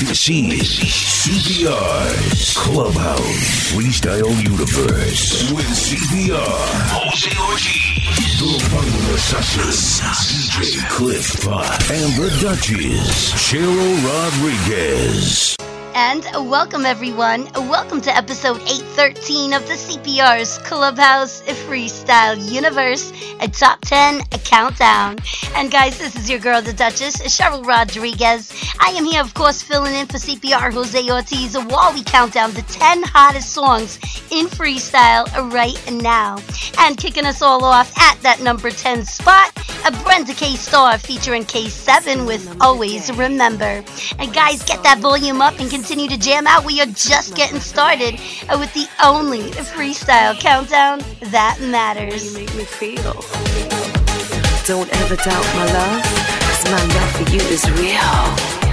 This is CPR's Clubhouse. Freestyle Universe. With CPR, Jose Ortiz, the Bungler Sussers, DJ Cliff Pot, and the Duchess, Cheryl Rodriguez. And welcome, everyone. Welcome to episode 813 of the CPR's Clubhouse Freestyle Universe, a top 10 a countdown. And guys, this is your girl, the Duchess, Cheryl Rodriguez. I am here, of course, filling in for CPR Jose Ortiz while we count down the 10 hottest songs in freestyle right now. And kicking us all off at that number 10 spot, a Brenda K. Starr featuring K7 with Always Remember. And guys, get that volume up and continue to jam out. We are just getting started with the only freestyle countdown that matters. You make me feel. Don't ever doubt my love, cause my love for you is real.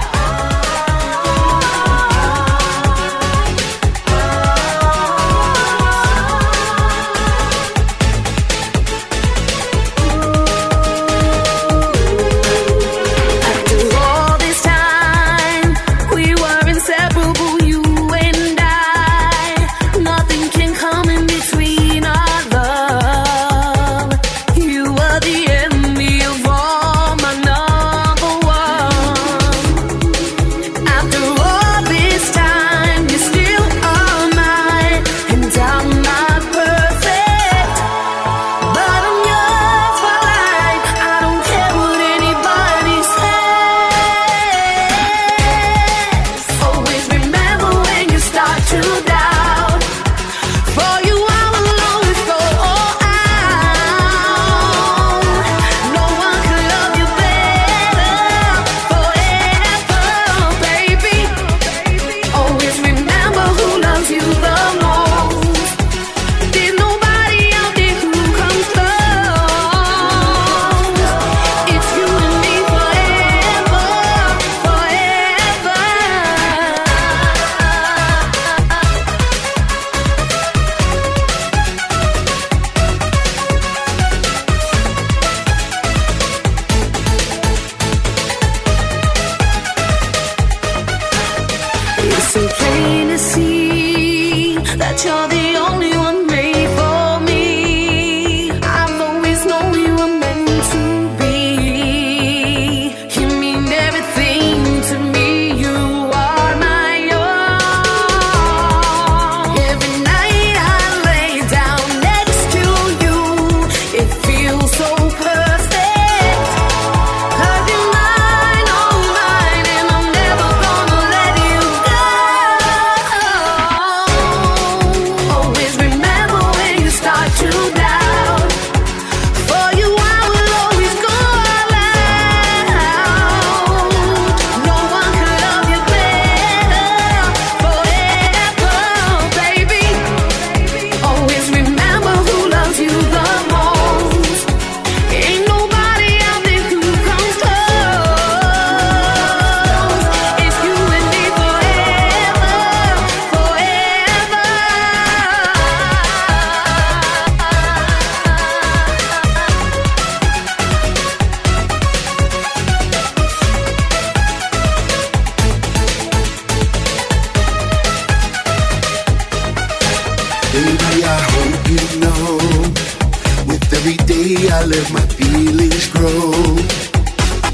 I let my feelings grow.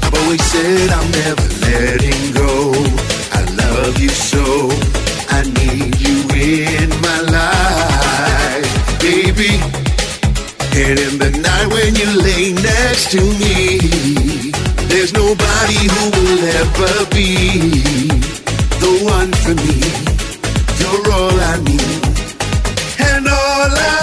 I've always said I'm never letting go. I love you so. I need you in my life, baby. And in the night when you lay next to me, there's nobody who will ever be the one for me. You're all I need and all I.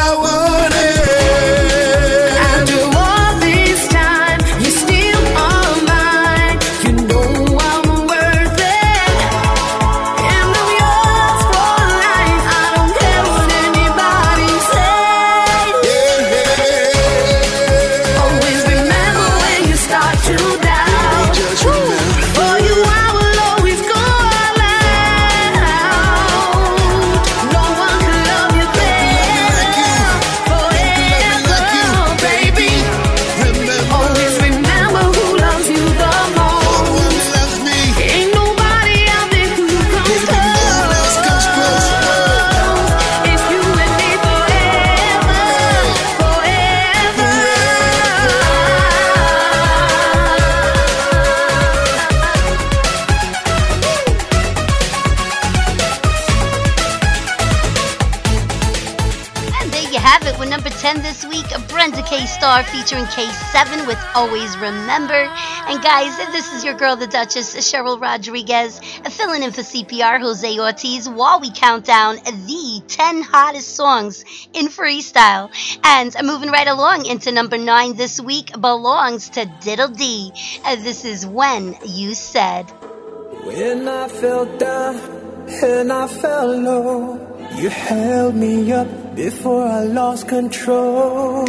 featuring K7 with Always Remember. And guys, this is your girl, the Duchess, Cheryl Rodriguez, filling in for CPR Jose Ortiz while we count down the 10 hottest songs in freestyle. And moving right along into number 9 this week belongs to Diddle D. This is When You Said. When I felt down and I felt low. You held me up before I lost control.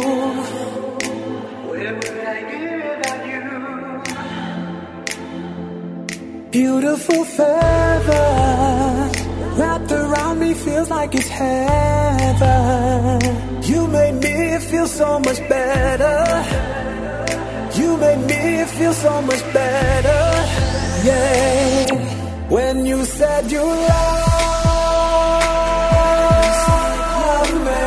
Beautiful feather wrapped around me feels like it's heaven. You made me feel so much better. You made me feel so much better. Yeah. When you said you loved me,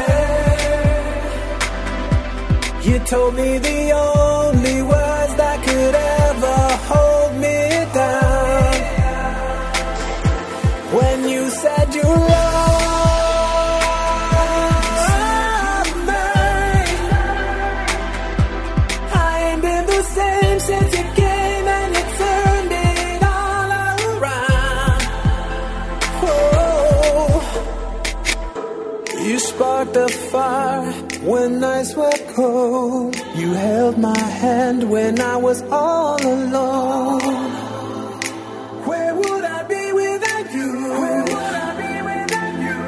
You told me the only sparked fire when nights were cold. You held my hand when I was all alone. Where would I be without you? Where would I be without you?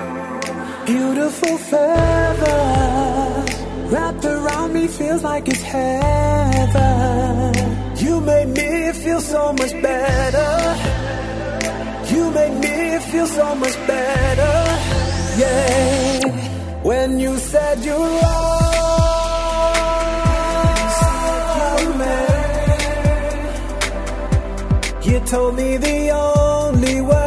Beautiful feathers wrapped around me feels like it's heaven. You made me feel so much better. You made me feel so much better. Yeah. When you said you loved me, you told me the only words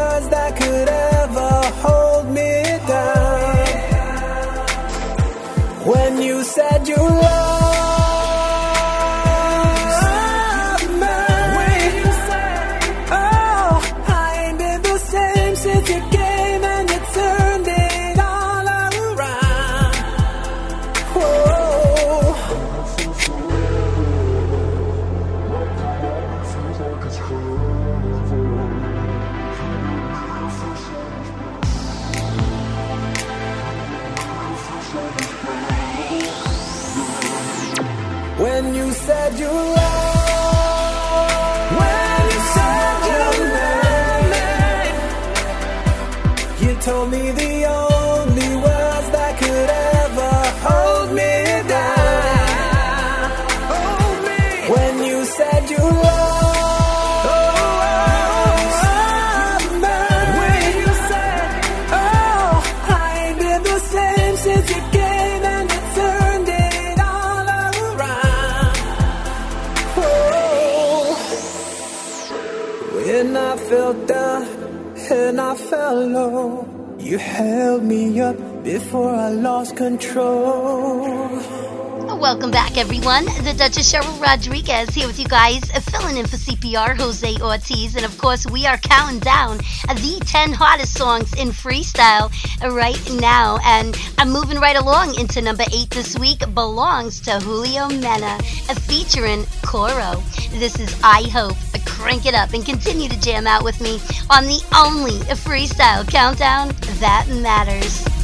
back, everyone. The Duchess Cheryl Rodriguez here with you guys, uh, filling in for CPR Jose Ortiz. And of course, we are counting down the 10 hottest songs in freestyle right now. And I'm moving right along into number 8 this week, belongs to Julio Mena, uh, featuring Coro. This is I Hope. Uh, Crank it up and continue to jam out with me on the only freestyle countdown that matters.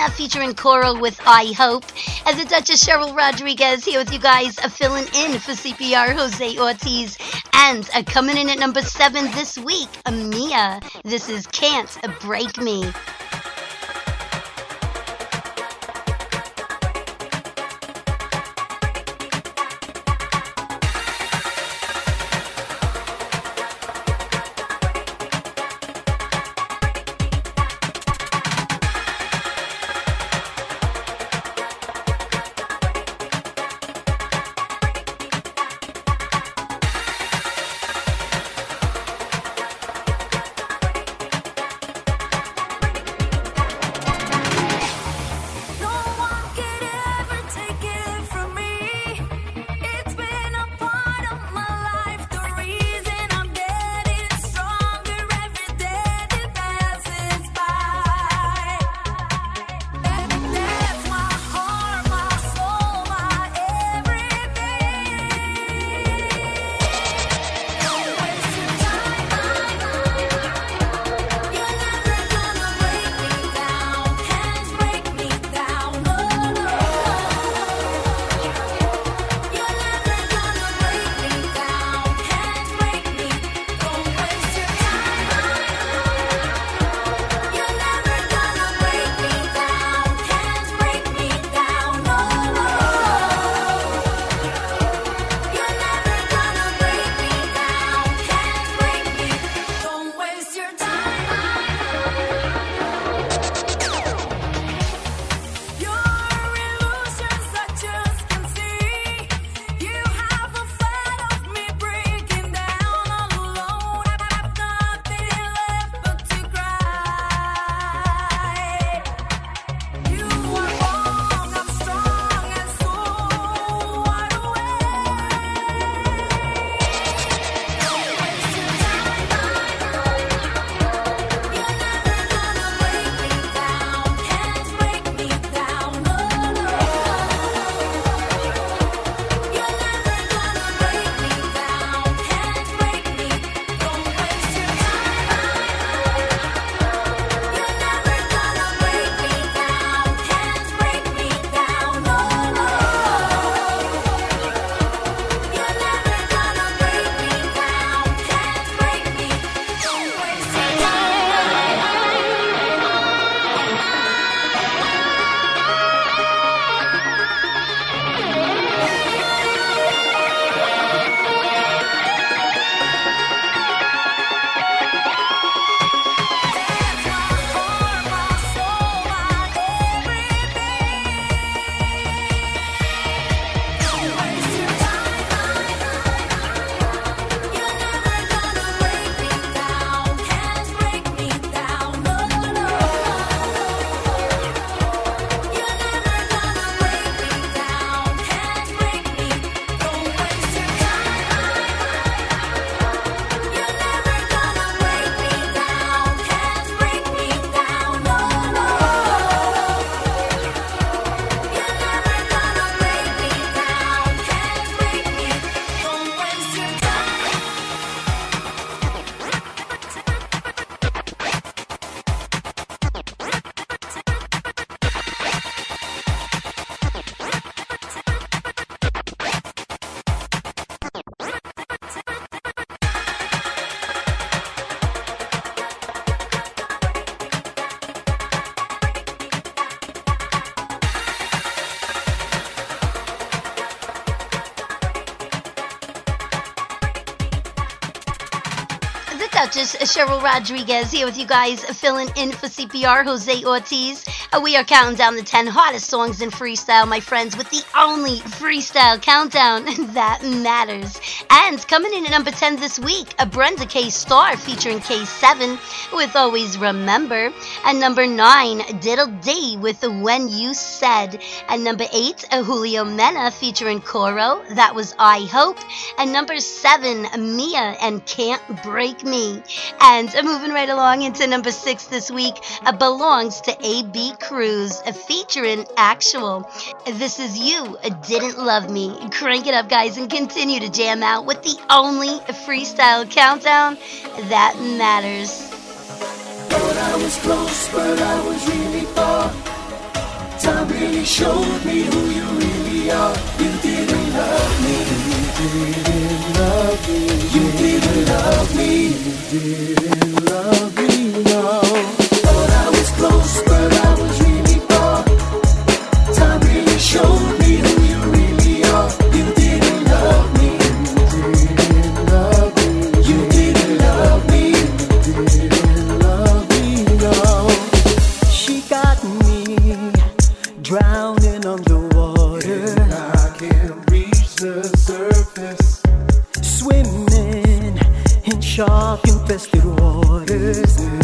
Julio featuring Coro with I Hope. And the Duchess Cheryl Rodriguez here with you guys, filling in for CPR Jose Ortiz. And coming in at number seven this week, Mia. This is Can't Break Me. Cheryl Rodriguez here with you guys, filling in for CPR Jose Ortiz. We are counting down the 10 hottest songs in freestyle, my friends, with the only freestyle countdown that matters. And coming in at number 10 this week, a Brenda K. Starr featuring K7 with Always Remember. And number 9, Diddle D with When You Said. And number 8, a Julio Mena featuring Coro, that was I Hope. And number 7, Mia and Can't Break Me. And moving right along into number 6 this week, belongs to A.B. Cruz featuring AKTual. This is You uh, didn't love me. Crank it up, guys, and continue to jam out with the only freestyle countdown that matters. Thought I was close, but I was really far. Time really showed me who you really are. You didn't love me. You didn't love me. You didn't love me. You didn't love me, no. shopping festivales.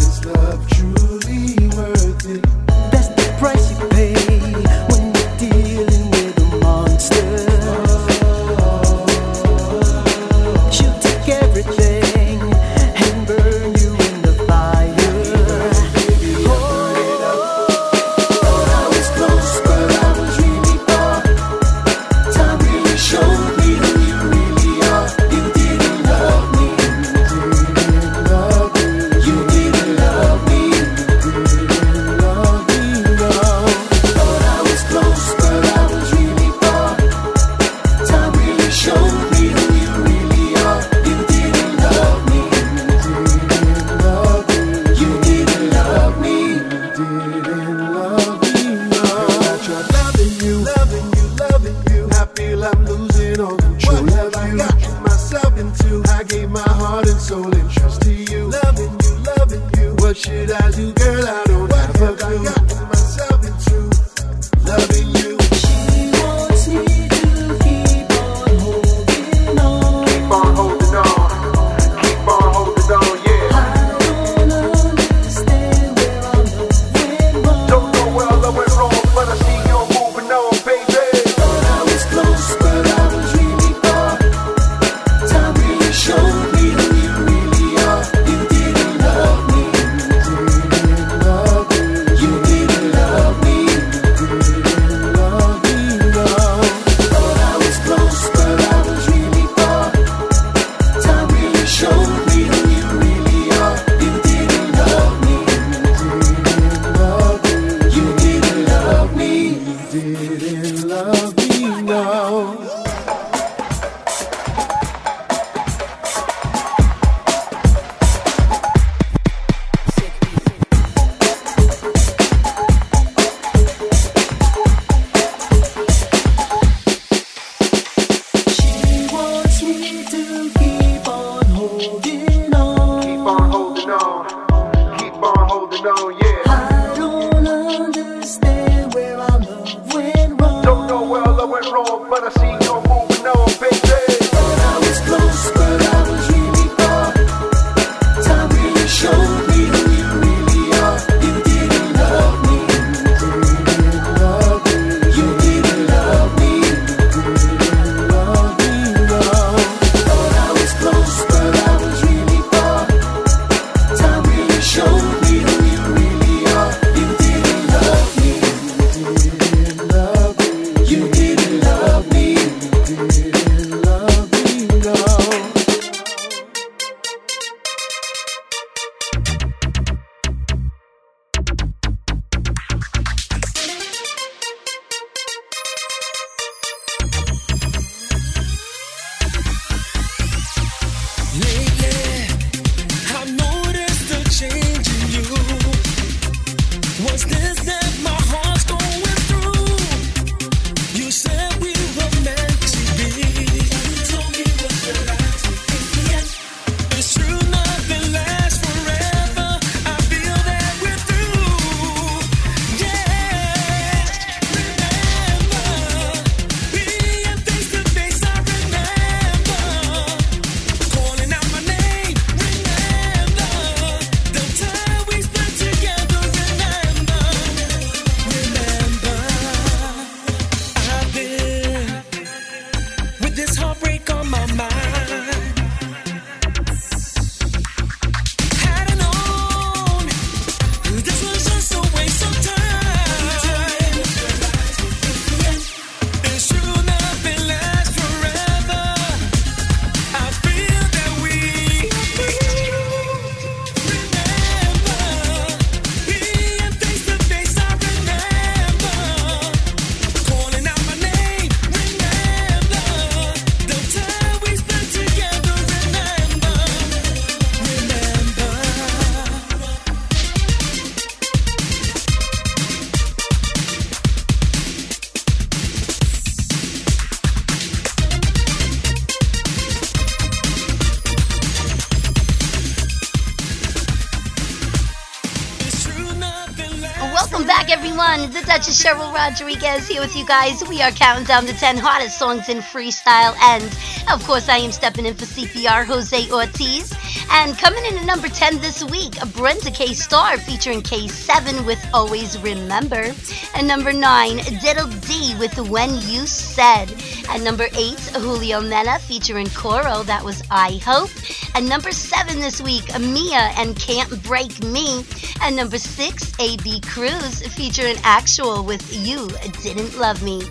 Cheryl Rodriguez here with you guys. We are counting down the 10 hottest songs in freestyle. And, of course, I am stepping in for CPR Jose Ortiz. And coming in at number 10 this week, Brenda K. Starr featuring K7 with Always Remember. And number 9, Diddle D with When You Said. And number 8, Julio Mena featuring Coro, that was I Hope. And number 7 this week, Mia and Can't Break Me. And number 6, AB Cruz featuring AKTual with You Didn't Love Me.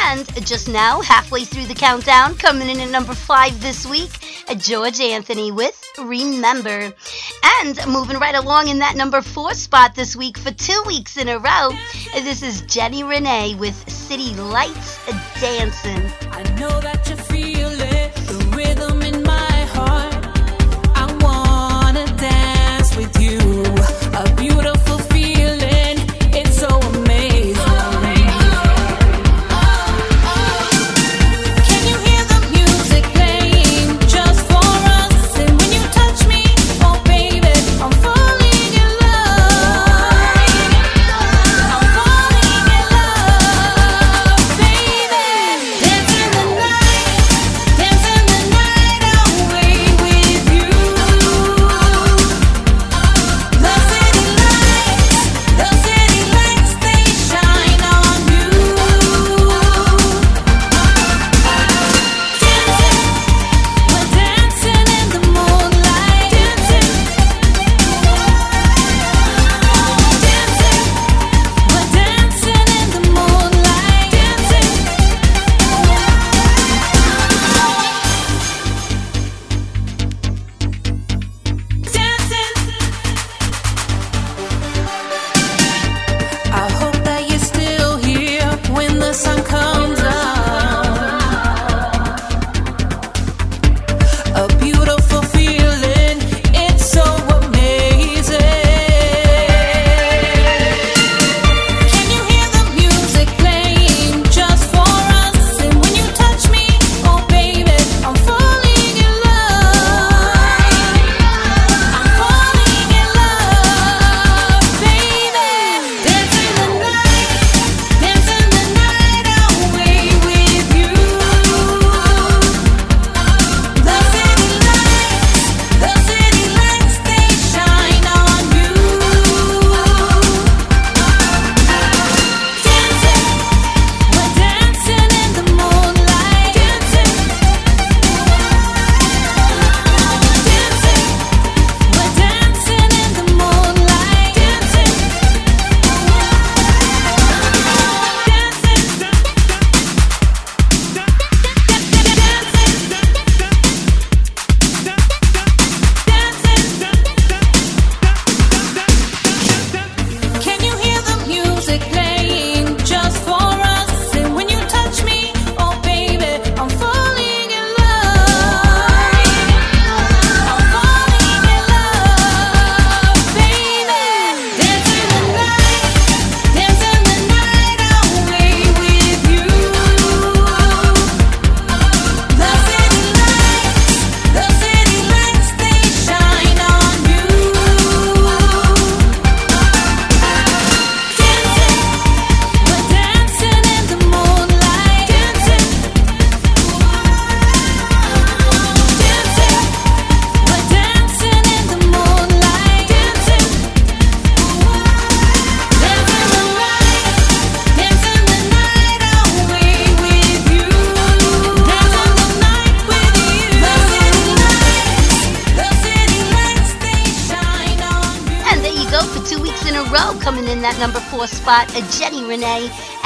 And just now, halfway through the countdown, coming in at number 5 this week, George Anthony with Remember. And moving right along in that number 4 spot this week for two weeks in a row, this is Jenni Renee with City Lights Dancing. I know that you feel A beautiful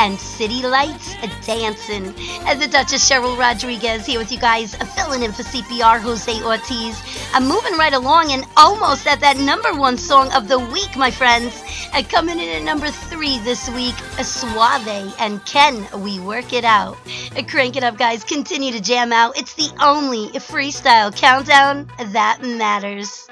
and City Lights a Dancing. And the Duchess Cheryl Rodriguez here with you guys, uh, filling in for CPR Jose Ortiz. I'm moving right along and almost at that number one song of the week, my friends. And coming in at number three this week, Soave and Can We Work It Out? Uh, crank it up, guys. Continue to jam out. It's the only freestyle countdown that matters.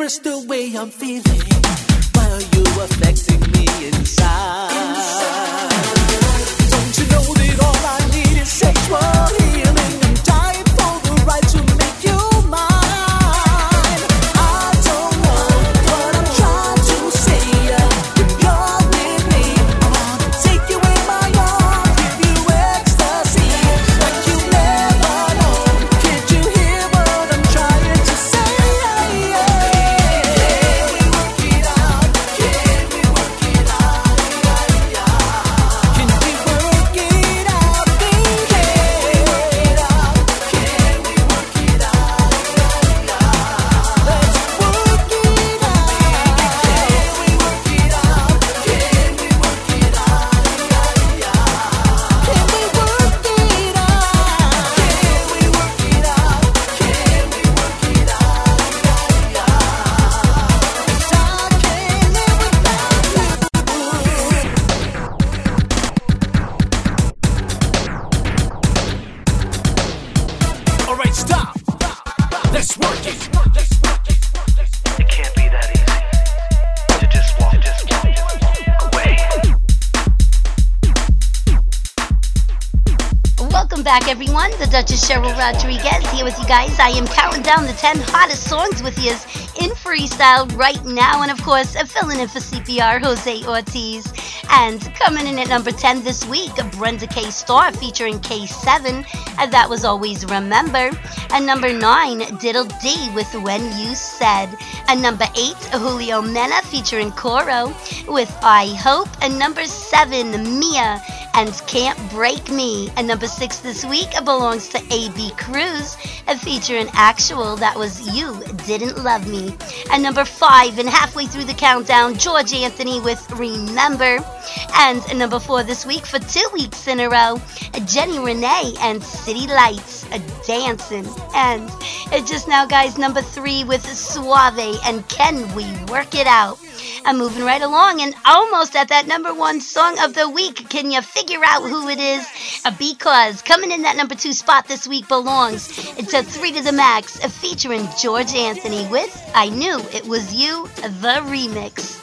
Express the way I'm feeling. The Duchess Cheryl Rodriguez here with you guys. I am counting down the 10 hottest songs with you in freestyle right now. And of course, filling in for CPR, Jose Ortiz. And coming in at number 10 this week, Brenda K. Starr featuring K7. And that was Always Remember. And number 9, Diddle D with When You Said. And number 8, Julio Mena featuring Coro with I Hope. And number 7, Mia and Can't Break Me. And number 6 this week belongs to Aby Cruz and featuring AKTual. That was You Didn't Love Me. And number 5, and halfway through the countdown, George Anthony with Remember. And number 4 this week for two weeks in a row, Jenni Renee and City Lights dancing. And it just now, guys, number 3 with Soave and Can We Work It Out? I'm moving right along and almost at that number one song of the week. Can you figure out who it is? Uh, Because coming in that number two spot this week belongs to 3 To Da Max, featuring George Anthony with I Knew It Was You, the remix.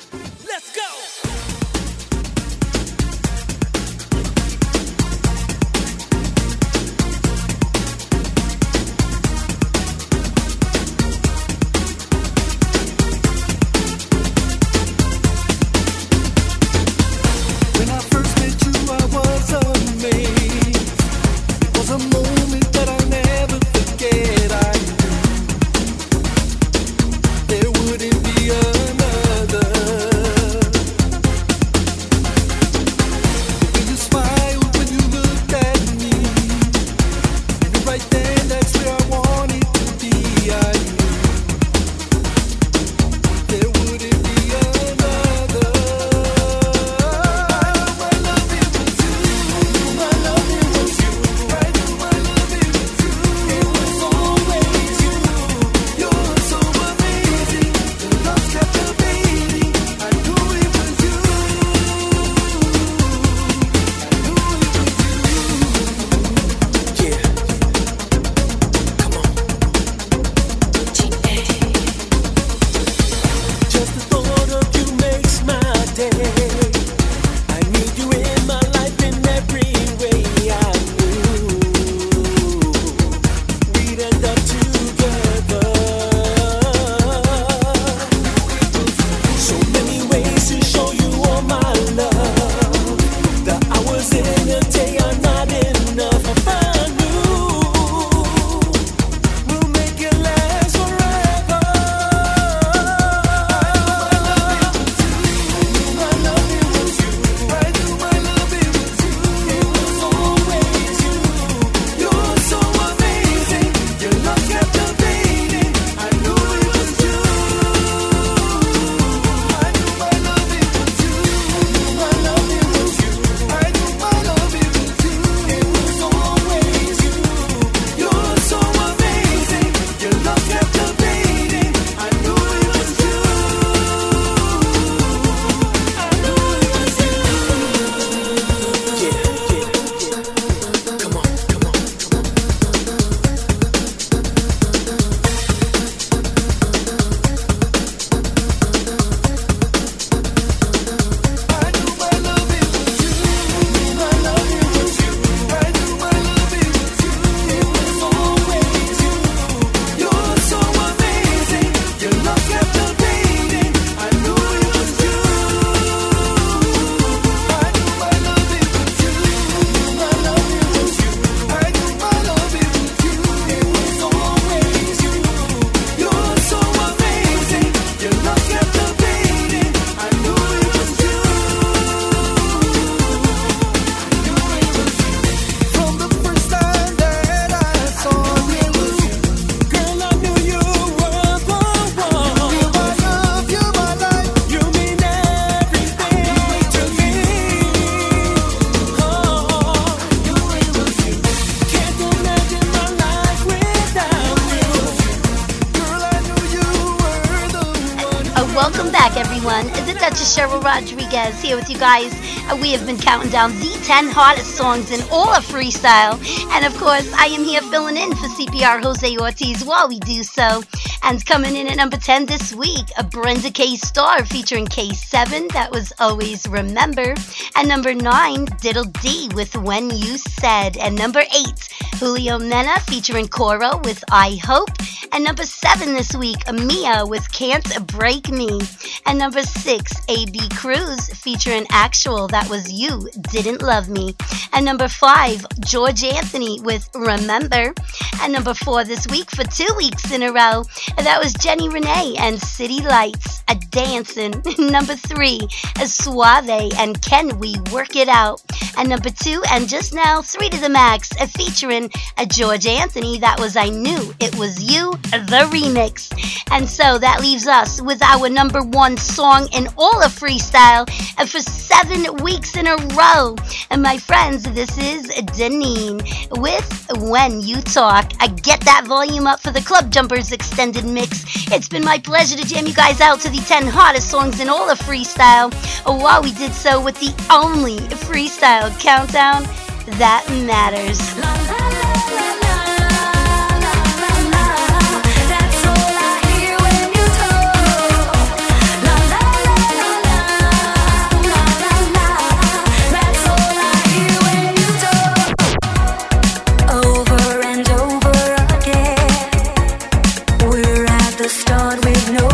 Everyone. The Duchess Cheryl Rodriguez here with you guys. Uh, we have been counting down the 10 hottest songs in all of freestyle. And of course, I am here filling in for CPR Jose Ortiz while we do so. And coming in at number 10 this week, a Brenda K. Starr featuring K7, that was Always Remember. And number 9, Diddle D with When You Said. And number 8, Julio Mena featuring Coro with I Hope. And number 7 this week, Mia with Can't Break Me. And number 6, Aby Cruz featuring AKTual, that was You Didn't Love Me. And number 5, George Anthony with Remember. And number 4 this week for two weeks in a row, that was Jenni Renee and City Lights, a dancing. number 3, a Soave and Can We Work It Out. And number 2, and just now, 3 To Da Max, uh, featuring a George Anthony, that was I Knew It Was You, the remix. And so that leaves us with our number one song in all of freestyle and for seven weeks in a row. And my friends, this is Denine with When You Talk. I get that volume up for the Club Jumpers extended mix. It's been my pleasure to jam you guys out to the 10 hottest songs in all of freestyle while we did so with the only freestyle countdown that matters. Start with no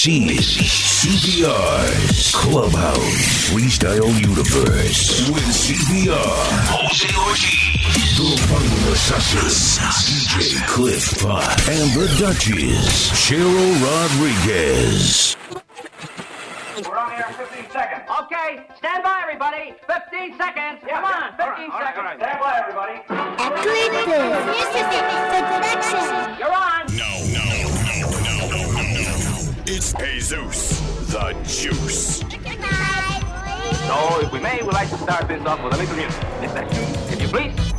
MCs, CPR's Clubhouse, Freestyle Universe, with CPR Jose Ortiz, The Bungler Sussers, DJ Cliff Pot and the Duchess, Cheryl Rodriguez. We're on air 15 seconds. Okay, stand by, everybody. 15 seconds. Come on, 15 seconds. Stand by, everybody. A music production. You're on. Jesus, the juice. So, if we may, we'd like to start this off with a little music. Mr. If you please.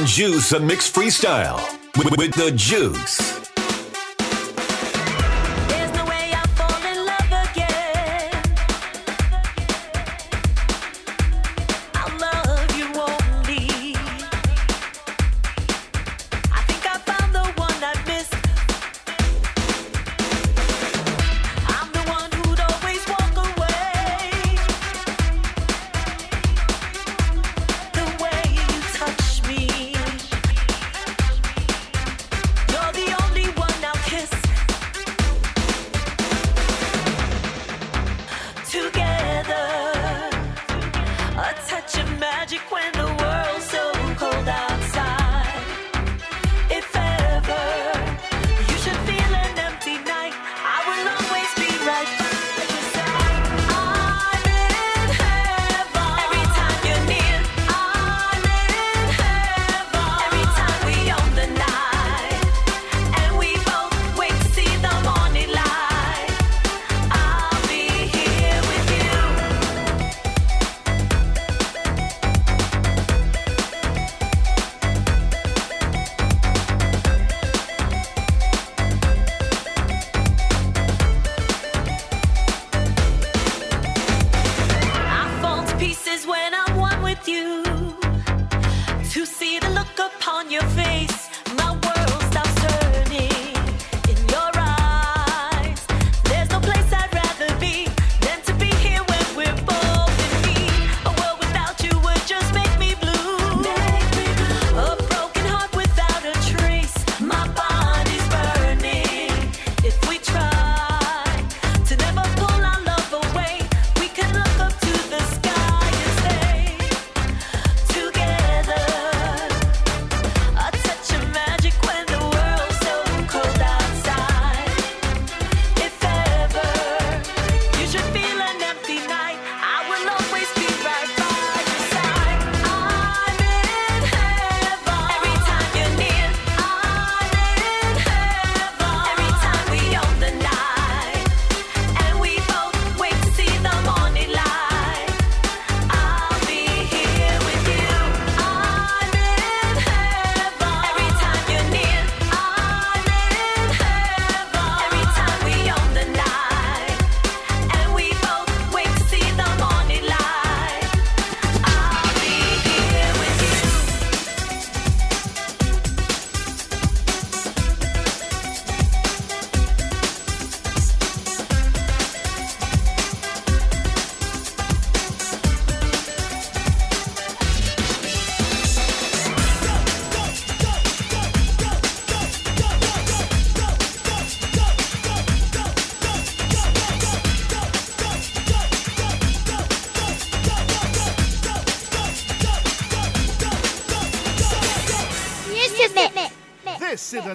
on Juice, a mix freestyle with, with the Juice.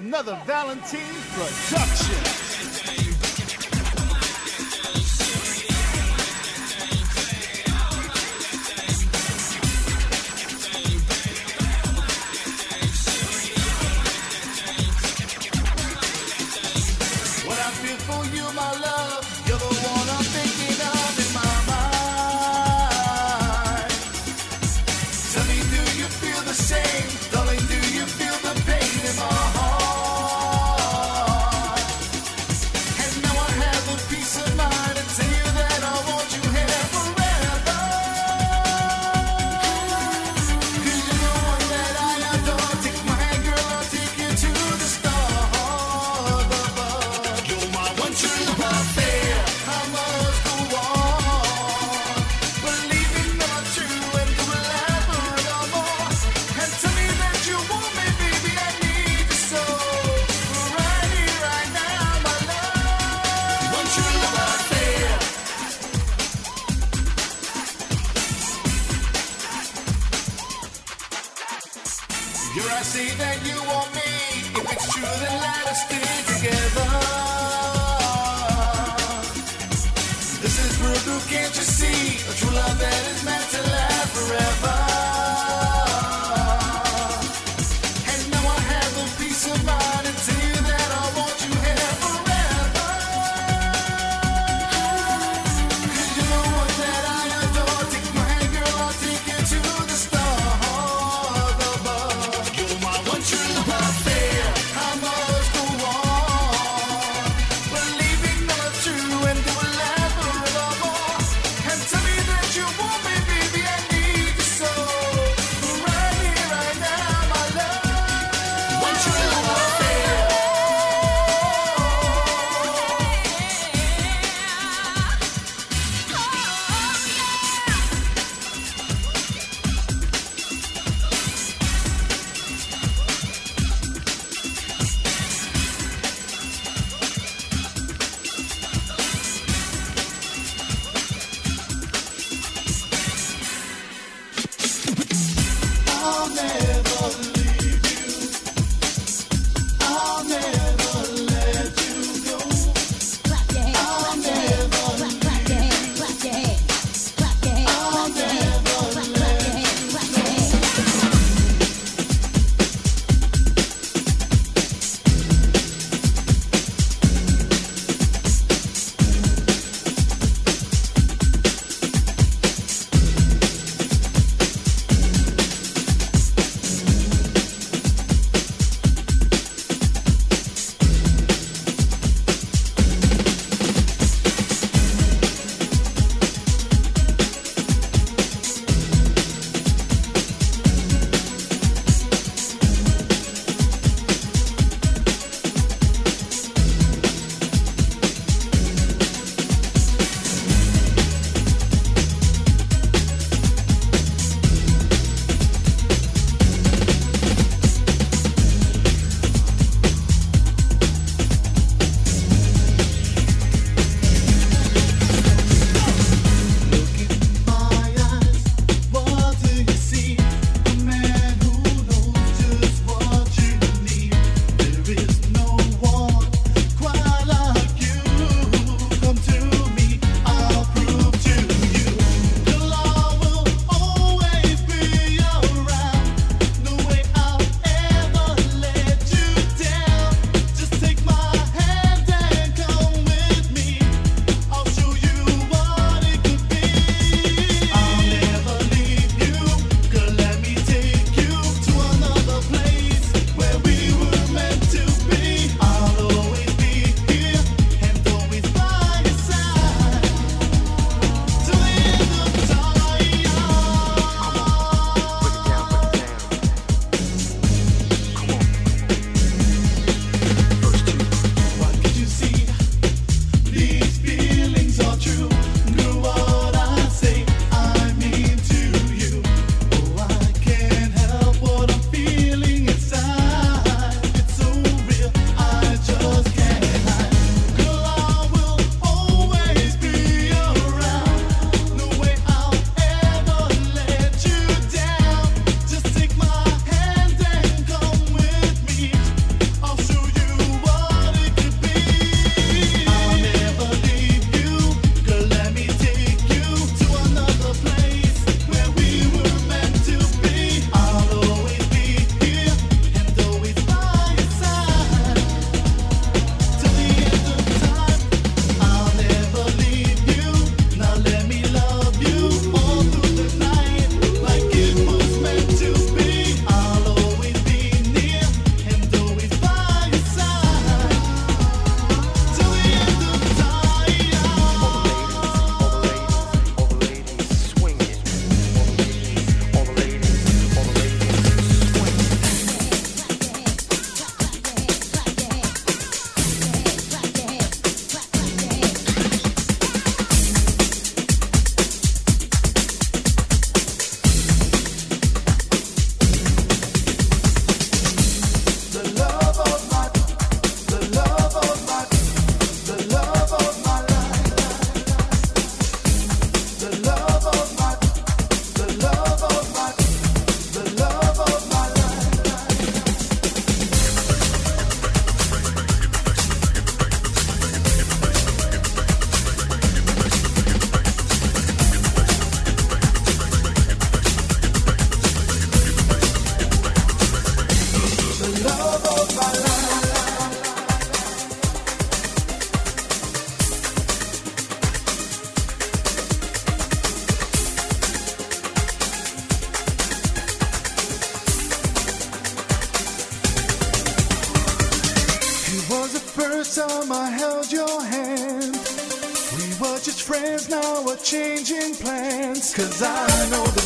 another Valentine production. that you want me. If it's true, then let us be together. Cause I know the